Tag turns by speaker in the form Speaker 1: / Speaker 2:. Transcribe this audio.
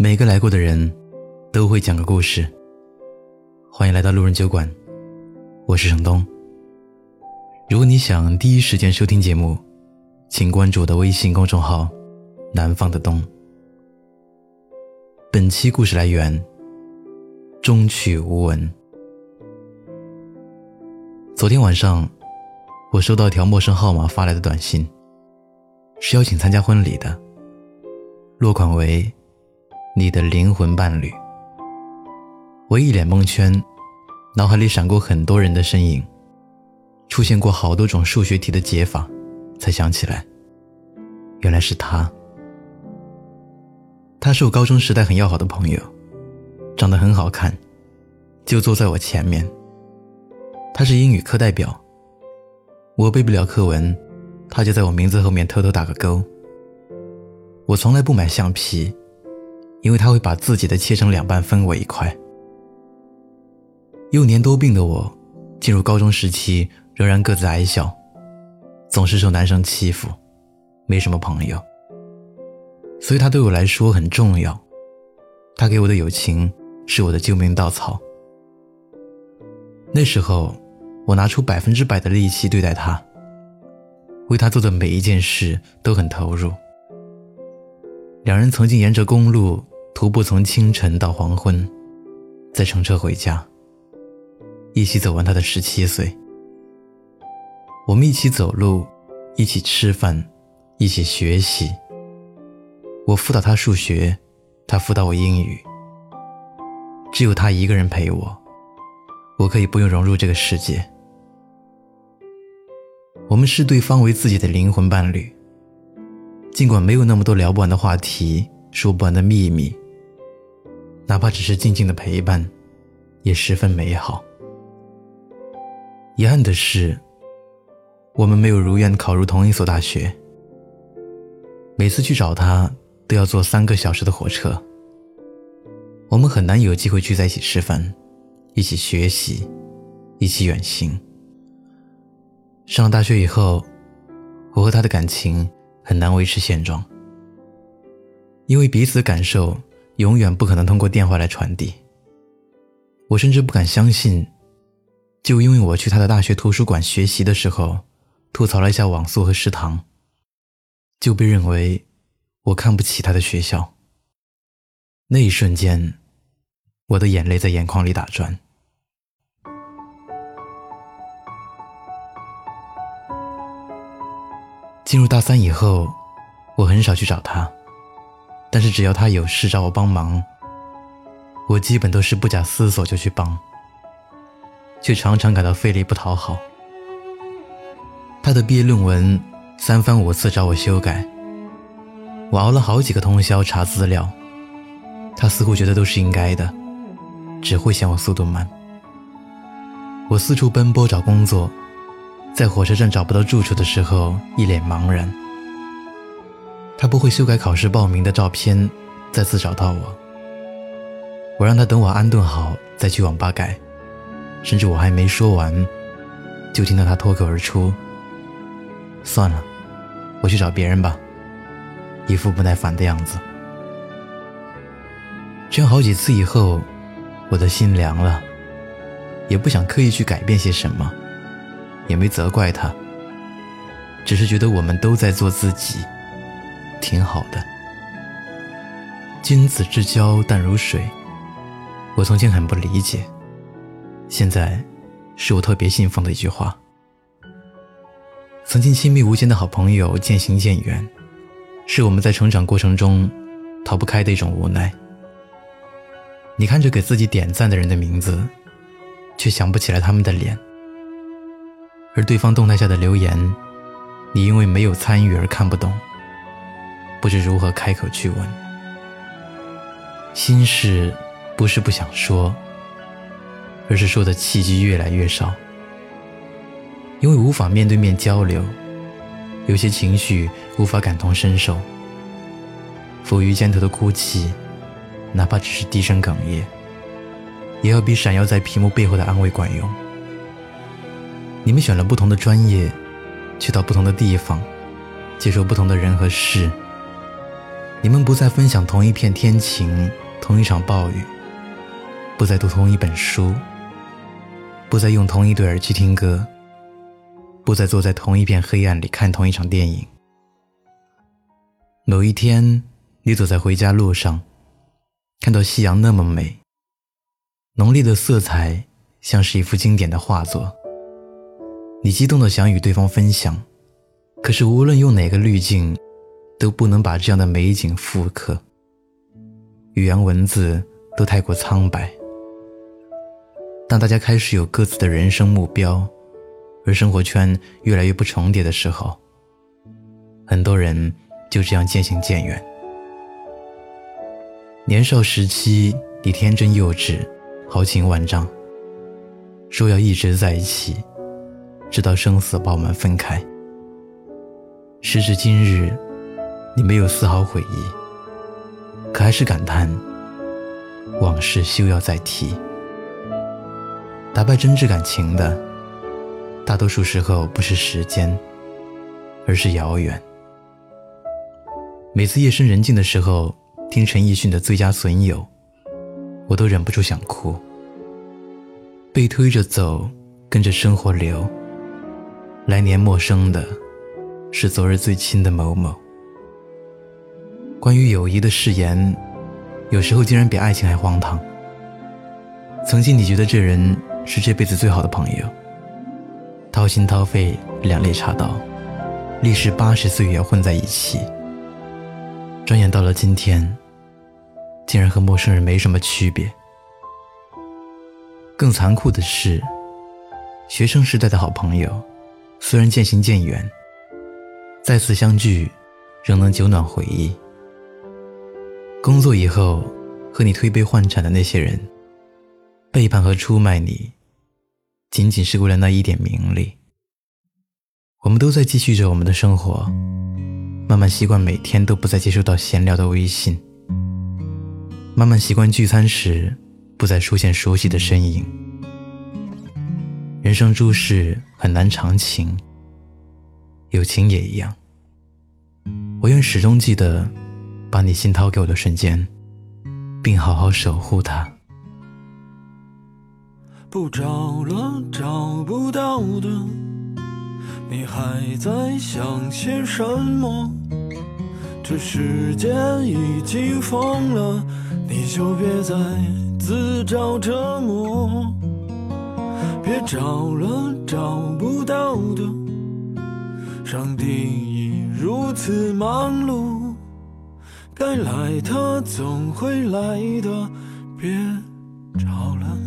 Speaker 1: 每个来过的人，都会讲个故事。欢迎来到路人酒馆，我是程东。如果你想第一时间收听节目，请关注我的微信公众号“南方的冬”。本期故事来源：终曲无闻。昨天晚上，我收到一条陌生号码发来的短信，是邀请参加婚礼的，落款为。你的灵魂伴侣，我一脸蒙圈，脑海里闪过很多人的身影，出现过好多种数学题的解法，才想起来，原来是他。他是我高中时代很要好的朋友，长得很好看，就坐在我前面。他是英语课代表，我背不了课文，他就在我名字后面偷偷打个勾。我从来不买橡皮。因为他会把自己的切成两半分我一块。幼年多病的我，进入高中时期仍然个子矮小，总是受男生欺负，没什么朋友。所以他对我来说很重要，他给我的友情是我的救命稻草。那时候，我拿出百分之百的力气对待他，为他做的每一件事都很投入。两人曾经沿着公路徒步，从清晨到黄昏，再乘车回家。一起走完他的十七岁。我们一起走路，一起吃饭，一起学习。我辅导他数学，他辅导我英语。只有他一个人陪我，我可以不用融入这个世界。我们视对方为自己的灵魂伴侣。尽管没有那么多聊不完的话题，说不完的秘密，哪怕只是静静的陪伴，也十分美好。遗憾的是，我们没有如愿考入同一所大学。每次去找他，都要坐三个小时的火车。我们很难有机会聚在一起吃饭，一起学习，一起远行。上了大学以后，我和他的感情。很难维持现状，因为彼此的感受永远不可能通过电话来传递。我甚至不敢相信，就因为我去他的大学图书馆学习的时候，吐槽了一下网速和食堂，就被认为我看不起他的学校。那一瞬间，我的眼泪在眼眶里打转。进入大三以后，我很少去找他，但是只要他有事找我帮忙，我基本都是不假思索就去帮，却常常感到费力不讨好。他的毕业论文三番五次找我修改，我熬了好几个通宵查资料，他似乎觉得都是应该的，只会嫌我速度慢。我四处奔波找工作。在火车站找不到住处的时候，一脸茫然。他不会修改考试报名的照片，再次找到我。我让他等我安顿好再去网吧改，甚至我还没说完，就听到他脱口而出：“算了，我去找别人吧。”一副不耐烦的样子。这样好几次以后，我的心凉了，也不想刻意去改变些什么。也没责怪他，只是觉得我们都在做自己，挺好的。君子之交淡如水，我曾经很不理解，现在是我特别信奉的一句话。曾经亲密无间的好朋友渐行渐远，是我们在成长过程中逃不开的一种无奈。你看着给自己点赞的人的名字，却想不起来他们的脸。而对方动态下的留言，你因为没有参与而看不懂，不知如何开口去问。心事不是不想说，而是说的契机越来越少。因为无法面对面交流，有些情绪无法感同身受。浮于肩头的哭泣，哪怕只是低声哽咽，也要比闪耀在屏幕背后的安慰管用。你们选了不同的专业，去到不同的地方，接受不同的人和事，你们不再分享同一片天晴，同一场暴雨，不再读同一本书，不再用同一对耳机听歌，不再坐在同一片黑暗里看同一场电影。某一天，你走在回家路上，看到夕阳那么美，浓烈的色彩像是一幅经典的画作。你激动的想与对方分享，可是无论用哪个滤镜。都不能把这样的美景复刻。语言文字都太过苍白。当大家开始有各自的人生目标，而生活圈越来越不重叠的时候，很多人就这样渐行渐远。年少时期，你天真幼稚，豪情万丈，说要一直在一起，直到生死把我们分开。时至今日。你没有丝毫悔意，可还是感叹往事休要再提。打败真挚感情的，大多数时候不是时间，而是遥远。每次夜深人静的时候，听陈奕迅的《最佳损友》，我都忍不住想哭。被推着走，跟着生活流。来年陌生的，是昨日最亲的某某。关于友谊的誓言，有时候竟然比爱情还荒唐。曾经你觉得这人是这辈子最好的朋友，掏心掏肺，两肋插刀，历时八十岁月混在一起。转眼到了今天，竟然和陌生人没什么区别。更残酷的是，学生时代的好朋友，虽然渐行渐远，再次相聚，仍能久暖回忆。工作以后，和你推杯换盏的那些人，背叛和出卖你，仅仅是为了那一点名利。我们都在继续着我们的生活，慢慢习惯每天都不再接收到闲聊的微信，慢慢习惯聚餐时不再出现熟悉的身影。人生诸事很难长情，友情也一样。我愿始终记得。把你心掏给我的瞬间，并好好守护它。
Speaker 2: 不找了，找不到的，你还在想些什么？这世界已经疯了，你就别再自找折磨。别找了，找不到的，上帝已如此忙碌。该来，的总会来的，别找了。